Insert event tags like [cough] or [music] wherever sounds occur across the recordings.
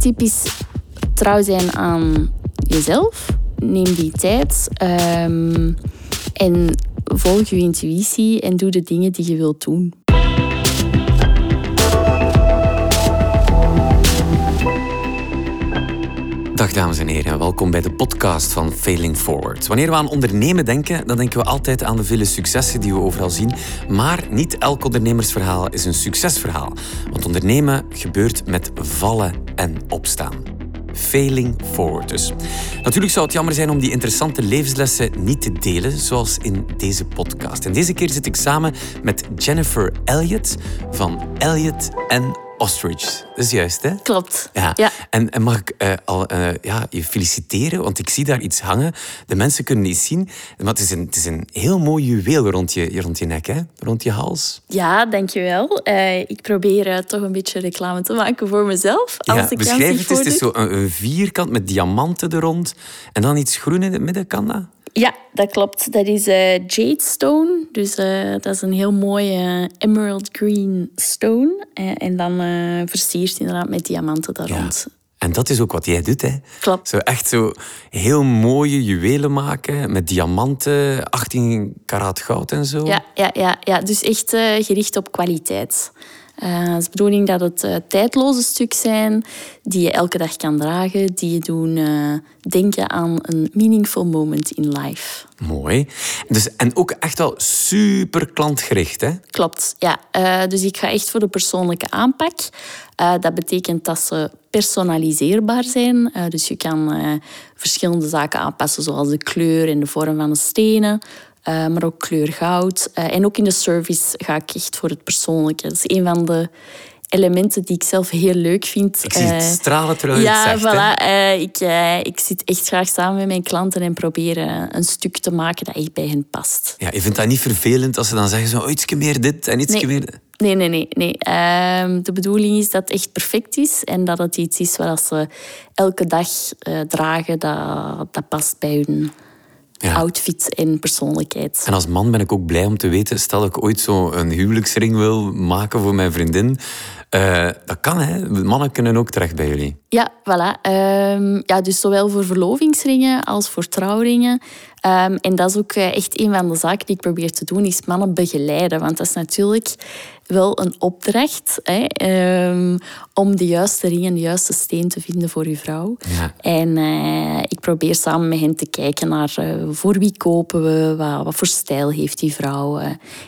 Tip is trouw zijn aan jezelf. Neem die tijd. ehm, en volg je intuïtie en doe de dingen die je wilt doen. Dag dames en heren, welkom bij de podcast van Failing Forward. Wanneer we aan ondernemen denken, dan denken we altijd aan de vele successen die we overal zien. Maar niet elk ondernemersverhaal is een succesverhaal. Want ondernemen gebeurt met vallen en opstaan. Failing Forward dus. Natuurlijk zou het jammer zijn om die interessante levenslessen niet te delen, zoals in deze podcast. En deze keer zit ik samen met Jennifer Elliott van Elliott Ostrich. Dat is juist, hè? Klopt. Ja. Ja. En, en mag ik eh, al eh, ja, je feliciteren, want ik zie daar iets hangen. De mensen kunnen niet zien, maar het is een, het is een heel mooi juweel rond je, rond je nek, hè? rond je hals. Ja, dankjewel. Eh ik probeer toch een beetje reclame te maken voor mezelf. Als ja, kans beschrijf zich het eens. Het is zo een, een vierkant met diamanten er rond en dan iets groen in het midden, kan dat? Ja, dat klopt. Dat is eh, jade stone. Dus eh, dat is een heel mooie emerald green stone. Eh, en dan eh versierd inderdaad met diamanten daar rond. En dat is ook wat jij doet, hè? Klopt. Zo echt zo heel mooie juwelen maken met diamanten, 18 karaat goud en zo. Ja, ja, ja, ja. dus echt eh, gericht op kwaliteit. Eh, het is de bedoeling dat het eh, tijdloze stuk zijn die je elke dag kan dragen, die je doen eh, denken aan een meaningful moment in life. Mooi. Dus, en ook echt wel super klantgericht, hè? Klopt, ja. Dus ik ga echt voor de persoonlijke aanpak. Dat betekent dat ze personaliseerbaar zijn. Dus je kan verschillende zaken aanpassen, zoals de kleur en de vorm van de stenen. Eh, maar ook kleur goud. Eh, en ook in de service ga ik echt voor het persoonlijke. Dat is een van de elementen die ik zelf heel leuk vind. Ik zie het Eh, stralen terwijl ja, zegt. voilà. Ik, ik zit echt graag samen met mijn klanten en probeer eh, een stuk te maken dat echt bij hen past. Ja, je vindt dat niet vervelend als ze dan zeggen zo oh, ietsje meer dit en ietsje Nee. meer... Nee, nee, nee. nee. Ehm, de bedoeling is dat het echt perfect is en dat het iets is wat ze elke dag dragen dat, dat past bij hun Ja. outfit en persoonlijkheid. En als man ben ik ook blij om te weten, stel ik ooit zo een huwelijksring wil maken voor mijn vriendin, eh, dat kan hè. Mannen kunnen ook terecht bij jullie. Ja, voilà. Ehm, ja, dus zowel voor verlovingsringen als voor trouwringen. Ehm, en dat is ook eh, echt een van de zaken die ik probeer te doen, is mannen begeleiden. Want dat is natuurlijk wel een opdracht hè, ehm, om de juiste ring en de juiste steen te vinden voor uw vrouw. Ja. En eh, ik probeer samen met hen te kijken naar eh, voor wie kopen we, wat, wat voor stijl heeft die vrouw.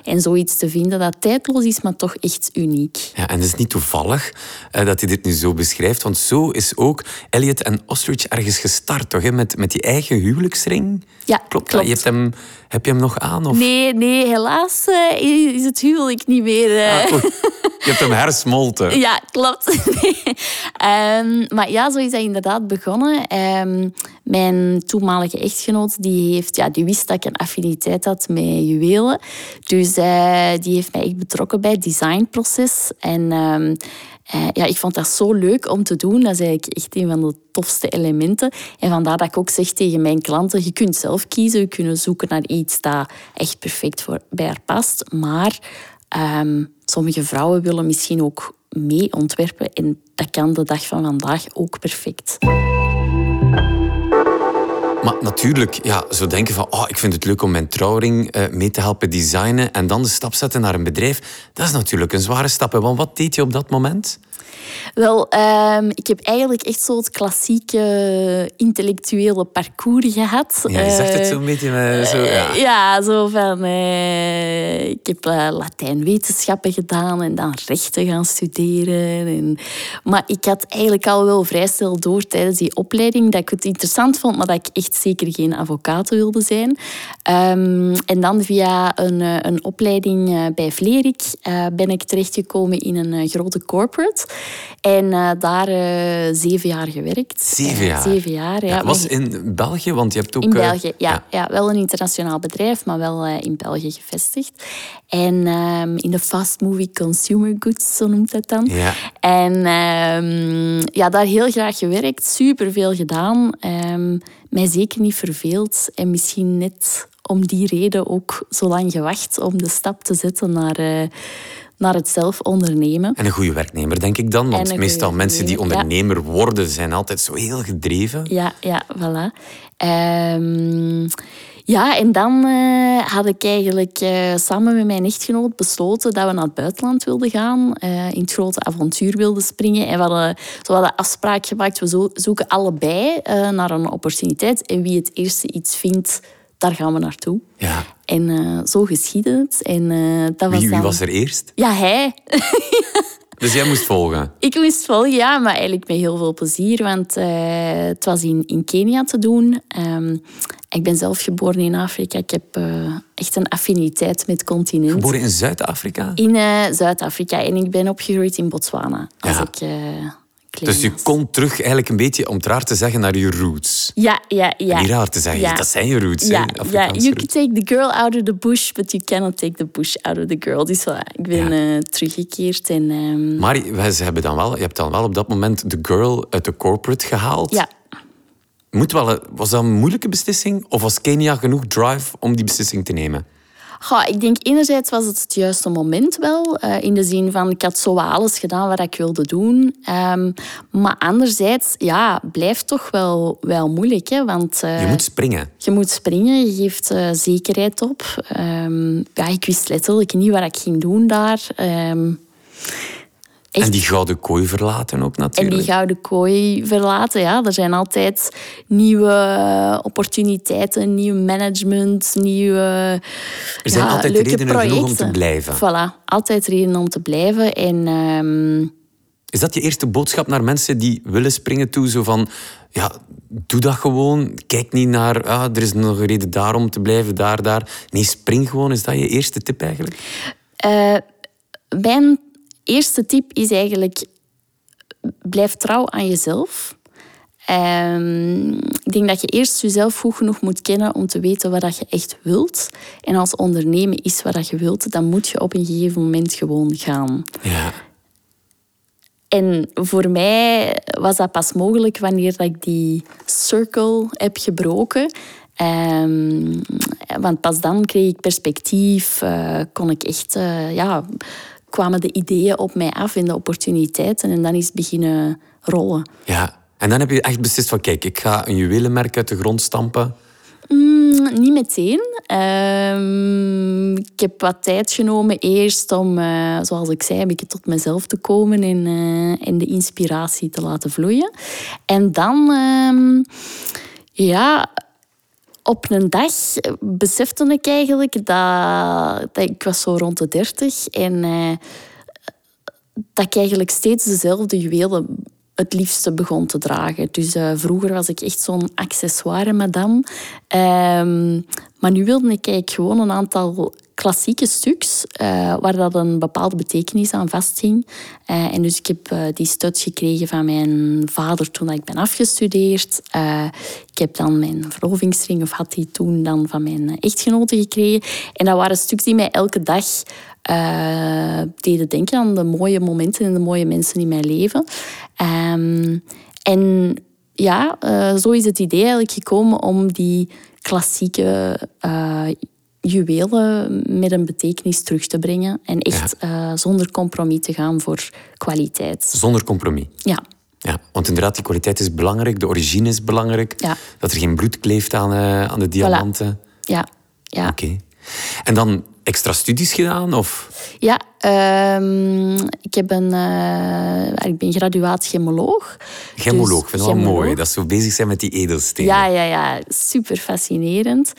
en zoiets te vinden dat tijdloos is, maar toch echt uniek. Ja, en het is niet toevallig dat hij dit nu zo beschrijft, want zo is ook Elliot en Ostrich ergens gestart, toch? Hè? Met, met die eigen huwelijksring. Ja, klopt. klopt. Je hebt hem, heb je hem nog aan? Of? Nee, nee, helaas eh, is het huwelijk niet meer. eh. Ah, [laughs] je hebt hem hersmolten. Ja, klopt. [laughs] Ehm, maar ja, zo is dat inderdaad begonnen. Ehm, mijn toenmalige echtgenoot die heeft, ja, die wist dat ik een affiniteit had met juwelen. Dus eh, die heeft mij echt betrokken bij het designproces. En ehm, eh, ja, ik vond dat zo leuk om te doen. Dat is eigenlijk echt een van de tofste elementen. En vandaar dat ik ook zeg tegen mijn klanten, je kunt zelf kiezen. We kunnen zoeken naar iets dat echt perfect voor, bij haar past. Maar ehm, sommige vrouwen willen misschien ook mee ontwerpen. En dat kan de dag van vandaag ook perfect. Maar natuurlijk, ja, zo denken van, oh, ik vind het leuk om mijn trouwring eh, mee te helpen designen en dan de stap zetten naar een bedrijf, dat is natuurlijk een zware stap. Want wat deed je op dat moment? Wel, ehm, ik heb eigenlijk echt zo het klassieke intellectuele parcours gehad. Ja, je zegt het Eh, zo'n beetje zo, ja. Ja, zo van... eh, ik heb eh, Latijnwetenschappen gedaan en dan rechten gaan studeren. En, maar ik had eigenlijk al wel vrij snel door tijdens die opleiding dat ik het interessant vond, maar dat ik echt zeker geen advocaat wilde zijn. Ehm, en dan via een, eh, een opleiding eh, bij Vlerik eh, ben ik terechtgekomen in een eh, grote corporate. En eh, daar eh, zeven jaar gewerkt. Zeven jaar? zeven jaar, ja. Ja, was in België, want je hebt ook... in eh, België, ja, ja. Wel een internationaal bedrijf, maar wel in België gevestigd. En ehm, in de fast movie consumer goods, zo noemt dat dan. Ja. En ehm, ja, daar heel graag gewerkt, superveel gedaan. Ehm mij zeker niet verveeld. En misschien net om die reden ook zo lang gewacht om de stap te zetten naar, naar het zelf ondernemen. En een goede werknemer, denk ik dan. Want meestal mensen die ondernemer worden, zijn altijd zo heel gedreven. Ja, ja, voilà. Um, ja, en dan uh, had ik eigenlijk uh, samen met mijn echtgenoot besloten dat we naar het buitenland wilden gaan. Uh, in het grote avontuur wilden springen. En we hadden, zo hadden afspraak gemaakt, we zoeken allebei naar een opportuniteit. En wie het eerste iets vindt, daar gaan we naartoe. Ja. En zo geschiedde het. En, dat wie, was wie was er eerst? Ja, hij. [laughs] Dus jij moest volgen? Ik moest volgen, ja, maar eigenlijk met heel veel plezier. Want uh, het was in, in Kenia te doen. Um, ik ben zelf geboren in Afrika. Ik heb uh, echt een affiniteit met het continent. Geboren in Zuid-Afrika? In uh, Zuid-Afrika. En ik ben opgegroeid in Botswana. Als ja. ik, dus je komt terug eigenlijk een beetje, om het raar te zeggen, naar je roots. Ja, ja, ja. niet raar te zeggen, ja. dat zijn je roots. Ja, ja. you can take the girl out of the bush, but you cannot take the bush out of the girl. Dus voilà, ik ben ja. uh, teruggekeerd. En, um... Maar ze hebben dan wel, je hebt dan wel op dat moment de girl uit de corporate gehaald. Ja. Moet wel, was dat een moeilijke beslissing? Of was Kenia genoeg drive om die beslissing te nemen? Goh, ik denk enerzijds was het het juiste moment wel. Uh, in de zin van, ik had zo alles gedaan wat ik wilde doen. Um, maar anderzijds, ja, blijft toch wel, wel moeilijk. Hè? Want, uh, je moet springen. Je moet springen, je geeft uh, zekerheid op. Um, ja, ik wist letterlijk niet wat ik ging doen daar. Um, en die gouden kooi verlaten ook natuurlijk. En die gouden kooi verlaten, ja. Er zijn altijd nieuwe opportuniteiten, nieuw management, nieuwe Er zijn ja, altijd redenen projecten. genoeg om te blijven. Voilà, altijd redenen om te blijven. En, um... Is dat je eerste boodschap naar mensen die willen springen toe? Zo van, ja, doe dat gewoon. Kijk niet naar, ah, er is nog een reden daarom te blijven, daar, daar. Nee, spring gewoon. Is dat je eerste tip eigenlijk? Uh, mijn eerste tip is eigenlijk blijf trouw aan jezelf. Um, ik denk dat je eerst jezelf goed genoeg moet kennen om te weten wat je echt wilt. En als ondernemen is wat je wilt, dan moet je op een gegeven moment gewoon gaan. Ja. En voor mij was dat pas mogelijk wanneer ik die circle heb gebroken. Um, want pas dan kreeg ik perspectief, uh, kon ik echt uh, ja, kwamen de ideeën op mij af en de opportuniteiten. En dan is het beginnen rollen. Ja, en dan heb je echt beslist van kijk, ik ga een juwelenmerk uit de grond stampen. Mm, niet meteen. Uh, ik heb wat tijd genomen eerst om, uh, zoals ik zei, een beetje tot mezelf te komen en, uh, en de inspiratie te laten vloeien. En dan, uh, ja, op een dag besefte ik eigenlijk dat, ik was zo rond de dertig en uh, dat ik eigenlijk steeds dezelfde juwelen het liefste begon te dragen. Dus uh, vroeger was ik echt zo'n accessoire madame. Uh, maar nu wilde ik gewoon een aantal klassieke stuks uh, waar dat een bepaalde betekenis aan vasthing. Uh, en dus ik heb uh, die stud gekregen van mijn vader toen ik ben afgestudeerd. ik heb dan mijn verlovingsring, of had die toen dan van mijn echtgenote gekregen. En dat waren stuks die mij elke dag deden denken aan de mooie momenten en de mooie mensen in mijn leven. Um, en ja, zo is het idee eigenlijk gekomen om die klassieke juwelen met een betekenis terug te brengen. En echt ja. uh, zonder compromis te gaan voor kwaliteit. Zonder compromis? Ja. Ja, want inderdaad, die kwaliteit is belangrijk, de origine is belangrijk. Ja. Dat er geen bloed kleeft aan, aan de diamanten. Voilà. Ja. ja. Oké. En dan extra studies gedaan? Of? Ja, um, ik, heb een, uh, ik ben graduaat chemoloog. Chemoloog, dus, vind ik wel mooi. Dat ze zo bezig zijn met die edelstenen. Ja, ja, ja. Super fascinerend.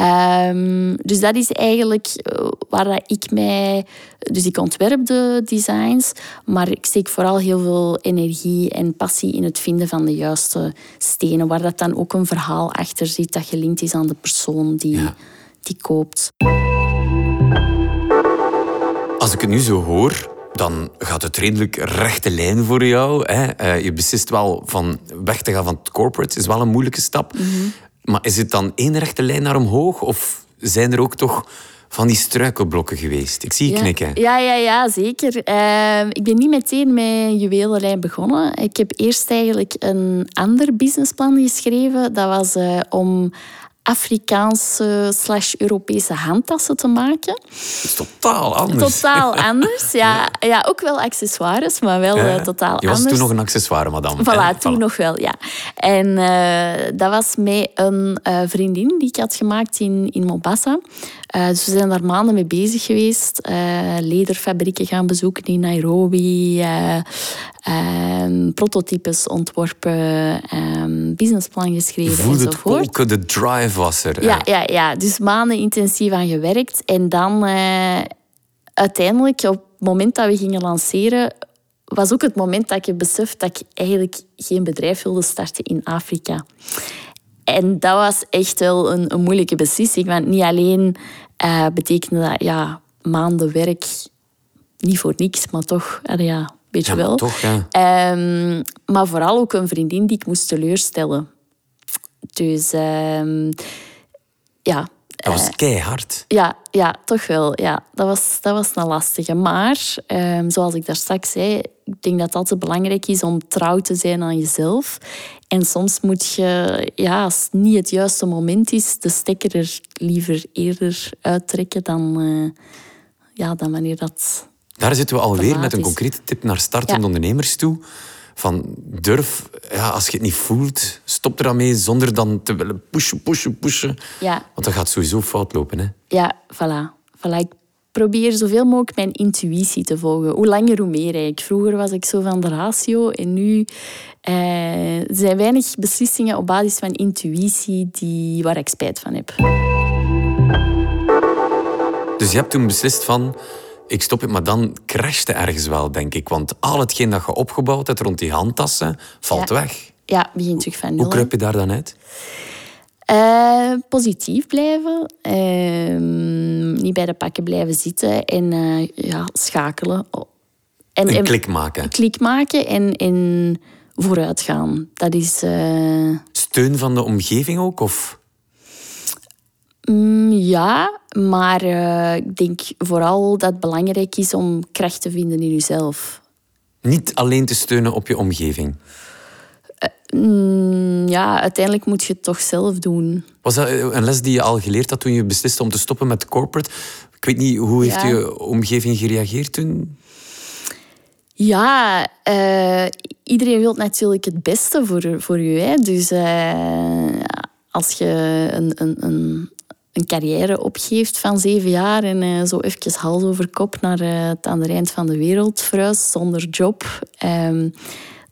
Um, dus dat is eigenlijk waar ik mij... Dus ik ontwerp de designs, maar ik steek vooral heel veel energie en passie in het vinden van de juiste stenen, waar dat dan ook een verhaal achter zit dat gelinkt is aan de persoon die, ja. die koopt. Als ik het nu zo hoor, dan gaat het redelijk rechte lijn voor jou. Hè? Uh, je beslist wel van weg te gaan van het corporate, is wel een moeilijke stap. Mm -hmm. Maar is het dan één rechte lijn naar omhoog? Of zijn er ook toch van die struikelblokken geweest? Ik zie je ja. knikken. Ja, ja, ja zeker. Uh, ik ben niet meteen met juwelenlijn begonnen. Ik heb eerst eigenlijk een ander businessplan geschreven. Dat was uh, om Afrikaanse slash Europese handtassen te maken. Dat is totaal anders. Totaal [laughs] anders, ja. Ja, ook wel accessoires, maar wel Ja, eh, totaal Je was anders. toen nog een accessoire, madame. Voilà, toen nog wel, ja. En eh, dat was met een eh, vriendin die ik had gemaakt in, in Mombasa. Dus we zijn daar maanden mee bezig geweest. Lederfabrieken gaan bezoeken in Nairobi. Eh, ehm, prototypes ontworpen. ehm, businessplan geschreven Je voelde het enzovoort. ook, de drive was er. Ja, ja, ja, dus maanden intensief aan gewerkt. En dan eh, uiteindelijk, op het moment dat we gingen lanceren, was ook het moment dat ik besefte dat ik eigenlijk geen bedrijf wilde starten in Afrika. En dat was echt wel een, een moeilijke beslissing. Want niet alleen eh, betekende dat ja, maanden werk, niet voor niks, maar toch, ja, weet je Ja, wel. toch, ja. Ehm, maar vooral ook een vriendin die ik moest teleurstellen. Dus ehm, ja, Dat was keihard. ja, ja, toch wel. Ja, dat, was, dat was een lastige. Maar ehm, zoals ik daar straks zei, ik denk dat het altijd belangrijk is om trouw te zijn aan jezelf. En soms moet je, ja, als het niet het juiste moment is, de stekker er liever eerder uittrekken dan, eh, ja, dan wanneer dat. Daar zitten we alweer met een concrete tip naar startende Ja. ondernemers toe. Van durf, ja, als je het niet voelt, stop er dan mee zonder dan te willen pushen, pushen, pushen. Ja, Want dat gaat sowieso fout lopen. Hè? ja voilà. voilà. Ik probeer zoveel mogelijk mijn intuïtie te volgen. Hoe langer, hoe meer. eigenlijk. Vroeger was ik zo van de ratio en nu eh, zijn weinig beslissingen op basis van intuïtie die, waar ik spijt van heb. Dus je hebt toen beslist van, ik stop het, maar dan crashte ergens wel, denk ik. Want al hetgeen dat je opgebouwd hebt rond die handtassen, valt Ja. weg. Ja, begin terug van nul. Hoe kruip je daar dan uit? Eh, positief blijven. Ehm, niet bij de pakken blijven zitten. En eh, ja, schakelen. En, Een en- klik maken. klik maken en, en vooruit gaan. Dat is... eh, Steun van de omgeving ook? Of Mm, ja, maar eh, ik denk vooral dat het belangrijk is om kracht te vinden in jezelf. niet alleen te steunen op je omgeving? Mm, ja, uiteindelijk moet je het toch zelf doen. Was dat een les die je al geleerd had toen je besliste om te stoppen met corporate? Ik weet niet, hoe heeft Ja. je omgeving gereageerd toen? Ja, eh, iedereen wil natuurlijk het beste voor, voor je. Hè? Dus eh, als je een, een, een, een carrière opgeeft van zeven jaar en eh, zo even hals over kop naar eh, het andere eind van de wereld verhuist zonder job, ehm,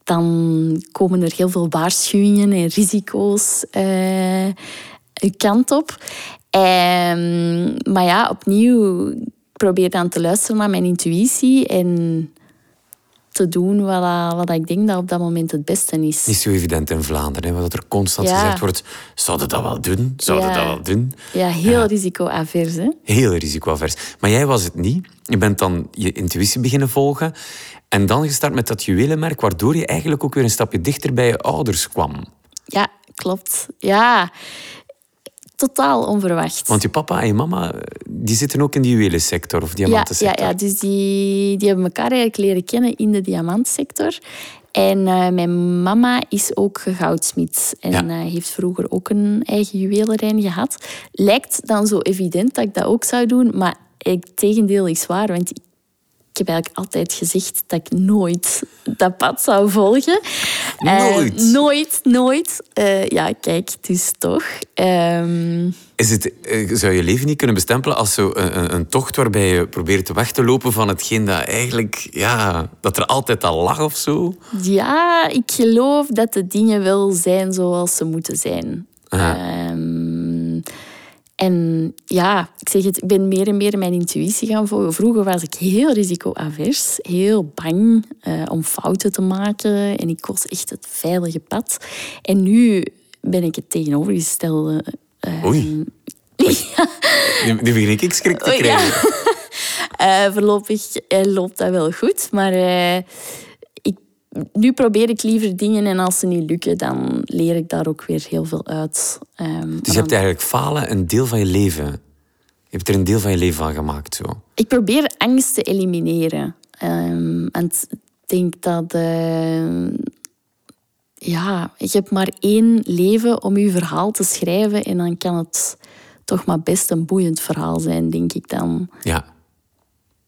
dan komen er heel veel waarschuwingen en risico's eh, je kant op. Ehm, maar ja, opnieuw probeer dan te luisteren naar mijn intuïtie en te doen wat, dat- wat ik denk dat op dat moment het beste is. Niet zo evident in Vlaanderen, hè, want er constant Ja. gezegd wordt: zouden dat wel doen? Zouden Ja. dat wel doen? Ja, heel risicoavers. Hè? Heel risicoavers. Maar jij was het niet. Je bent dan je intuïtie beginnen volgen. En dan gestart met dat juwelenmerk, waardoor je eigenlijk ook weer een stapje dichter bij je ouders kwam. Ja, klopt. Ja, totaal onverwacht. Want je papa en je mama, die zitten ook in de juwelensector of ja, diamantensector. ja, ja, dus die, die hebben elkaar eigenlijk leren kennen in de diamantsector. En eh, mijn mama is ook goudsmit en Ja. eh, heeft vroeger ook een eigen juwelenlijn gehad. Lijkt dan zo evident dat ik dat ook zou doen, maar het tegendeel is waar. Want ik heb eigenlijk altijd gezegd dat ik nooit dat pad zou volgen. Eh, Nooit? nooit, nooit. Eh, ja, kijk, dus toch. Ehm, Is het, eh, zou je leven niet kunnen bestempelen als zo een, tocht waarbij je probeert weg te lopen van hetgeen dat eigenlijk, ja, dat er altijd al lag of zo? Ja, ik geloof dat de dingen wel zijn zoals ze moeten zijn. Ehm, ja, ik zeg het, ik ben meer en meer mijn intuïtie gaan volgen. Vroeger was ik heel risicoavers, heel bang eh, om fouten te maken. En ik koos echt het veilige pad. En nu ben ik het tegenovergestelde. eh, Oei. [laughs] Nu, nu begin ik schrik te ja. krijgen. [laughs] Eh, voorlopig loopt dat wel goed. Maar nu probeer ik liever dingen en als ze niet lukken, dan leer ik daar ook weer heel veel uit. Ehm, Dus je hebt eigenlijk falen een deel van je leven. Je hebt er een deel van je leven van gemaakt. Zo. Ik probeer angst te elimineren. Ehm, want ik denk dat... eh, ja, je hebt maar één leven om je verhaal te schrijven en dan kan het toch maar best een boeiend verhaal zijn, denk ik dan. Ja.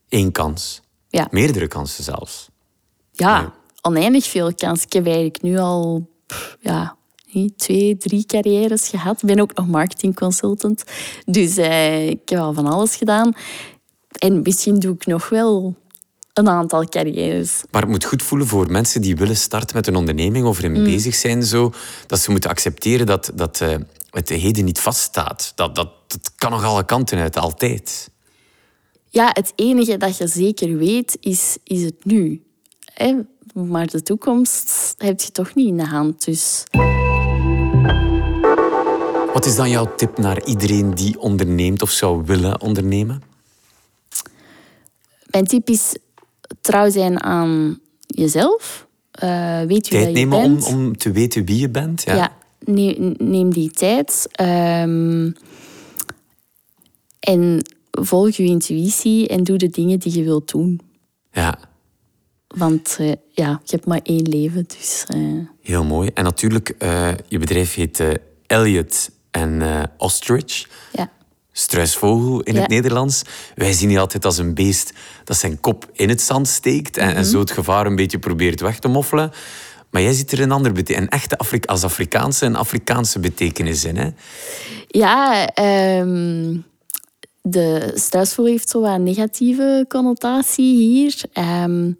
Eén kans. Ja, Meerdere kansen zelfs. ja Ja. Oneindig veel kans. Ik heb eigenlijk nu al ja, twee, drie carrières gehad. Ik ben ook nog marketing consultant. Dus eh, ik heb al van alles gedaan. En misschien doe ik nog wel een aantal carrières. Maar het moet goed voelen voor mensen die willen starten met een onderneming of erin bezig zijn. Zo, dat ze moeten accepteren dat, dat eh, het heden niet vaststaat. Dat, dat, dat kan nog alle kanten uit, altijd. Ja, het enige dat je zeker weet, is, is het nu. Hè? Maar de toekomst heb je toch niet in de hand. Dus Wat is dan jouw tip naar iedereen die onderneemt of zou willen ondernemen? mijn tip is trouw zijn aan jezelf. Eh, weet Tijd je nemen om, bent. om te weten wie je bent. Ja. Ja, neem, neem die tijd. Ehm, en volg je intuïtie en doe de dingen die je wilt doen. ja. Want eh, ja, je hebt maar één leven. Dus eh, Heel mooi. En natuurlijk, eh, je bedrijf heet Elliot en Ostrich. ja. Struisvogel in Ja. het Nederlands. Wij zien die altijd als een beest dat zijn kop in het zand steekt en, Mhm. en zo het gevaar een beetje probeert weg te moffelen. Maar jij ziet er een ander bete- een echte als Afrikaanse en Afrikaanse betekenis in. Hè? Ja, ehm, de struisvogel heeft zo wat een negatieve connotatie hier. Ehm,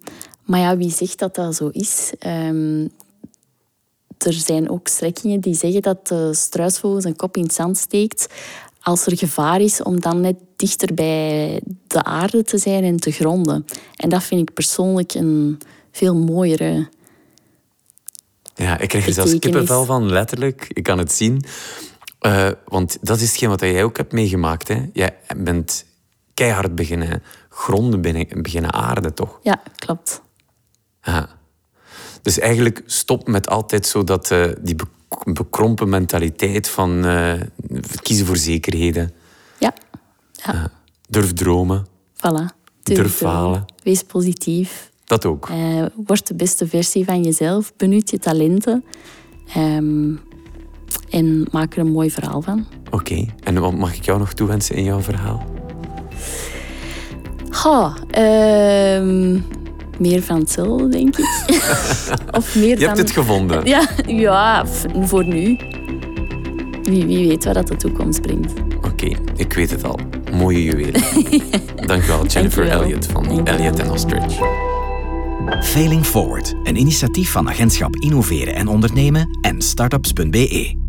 maar ja, wie zegt dat dat zo is? Ehm, er zijn ook strekkingen die zeggen dat de struisvogel zijn kop in het zand steekt als er gevaar is om dan net dichter bij de aarde te zijn en te gronden. En dat vind ik persoonlijk een veel mooiere... Ja, ik krijg er zelfs kippenvel van, letterlijk. Ik kan het zien. Eh, want dat is hetgeen wat jij ook hebt meegemaakt. Hè? Jij bent keihard beginnen gronden, binnen- beginnen aarden, toch? Ja, klopt. Ja. Dus eigenlijk stop met altijd zo dat, eh, die be- bekrompen mentaliteit van eh, kiezen voor zekerheden. Ja, ja. Durf dromen. Voilà. Durf falen. Wees positief. Dat ook. Eh, word de beste versie van jezelf. Benut je talenten. Ehm, en maak er een mooi verhaal van. Oké. En wat mag ik jou nog toewensen in jouw verhaal? Goh, ehm, meer van hetzelfde, denk ik. [laughs] of meer Je dan... hebt het gevonden. Ja, ja, voor nu. Wie, wie weet wat dat de toekomst brengt. Oké, ik weet het al. Mooie juwelen. [laughs] Dankjewel, Jennifer Dankjewel. Elliott van Dankjewel. Elliott en Ostrich. Failing Forward, een initiatief van Agentschap Innoveren en Ondernemen en startups.be.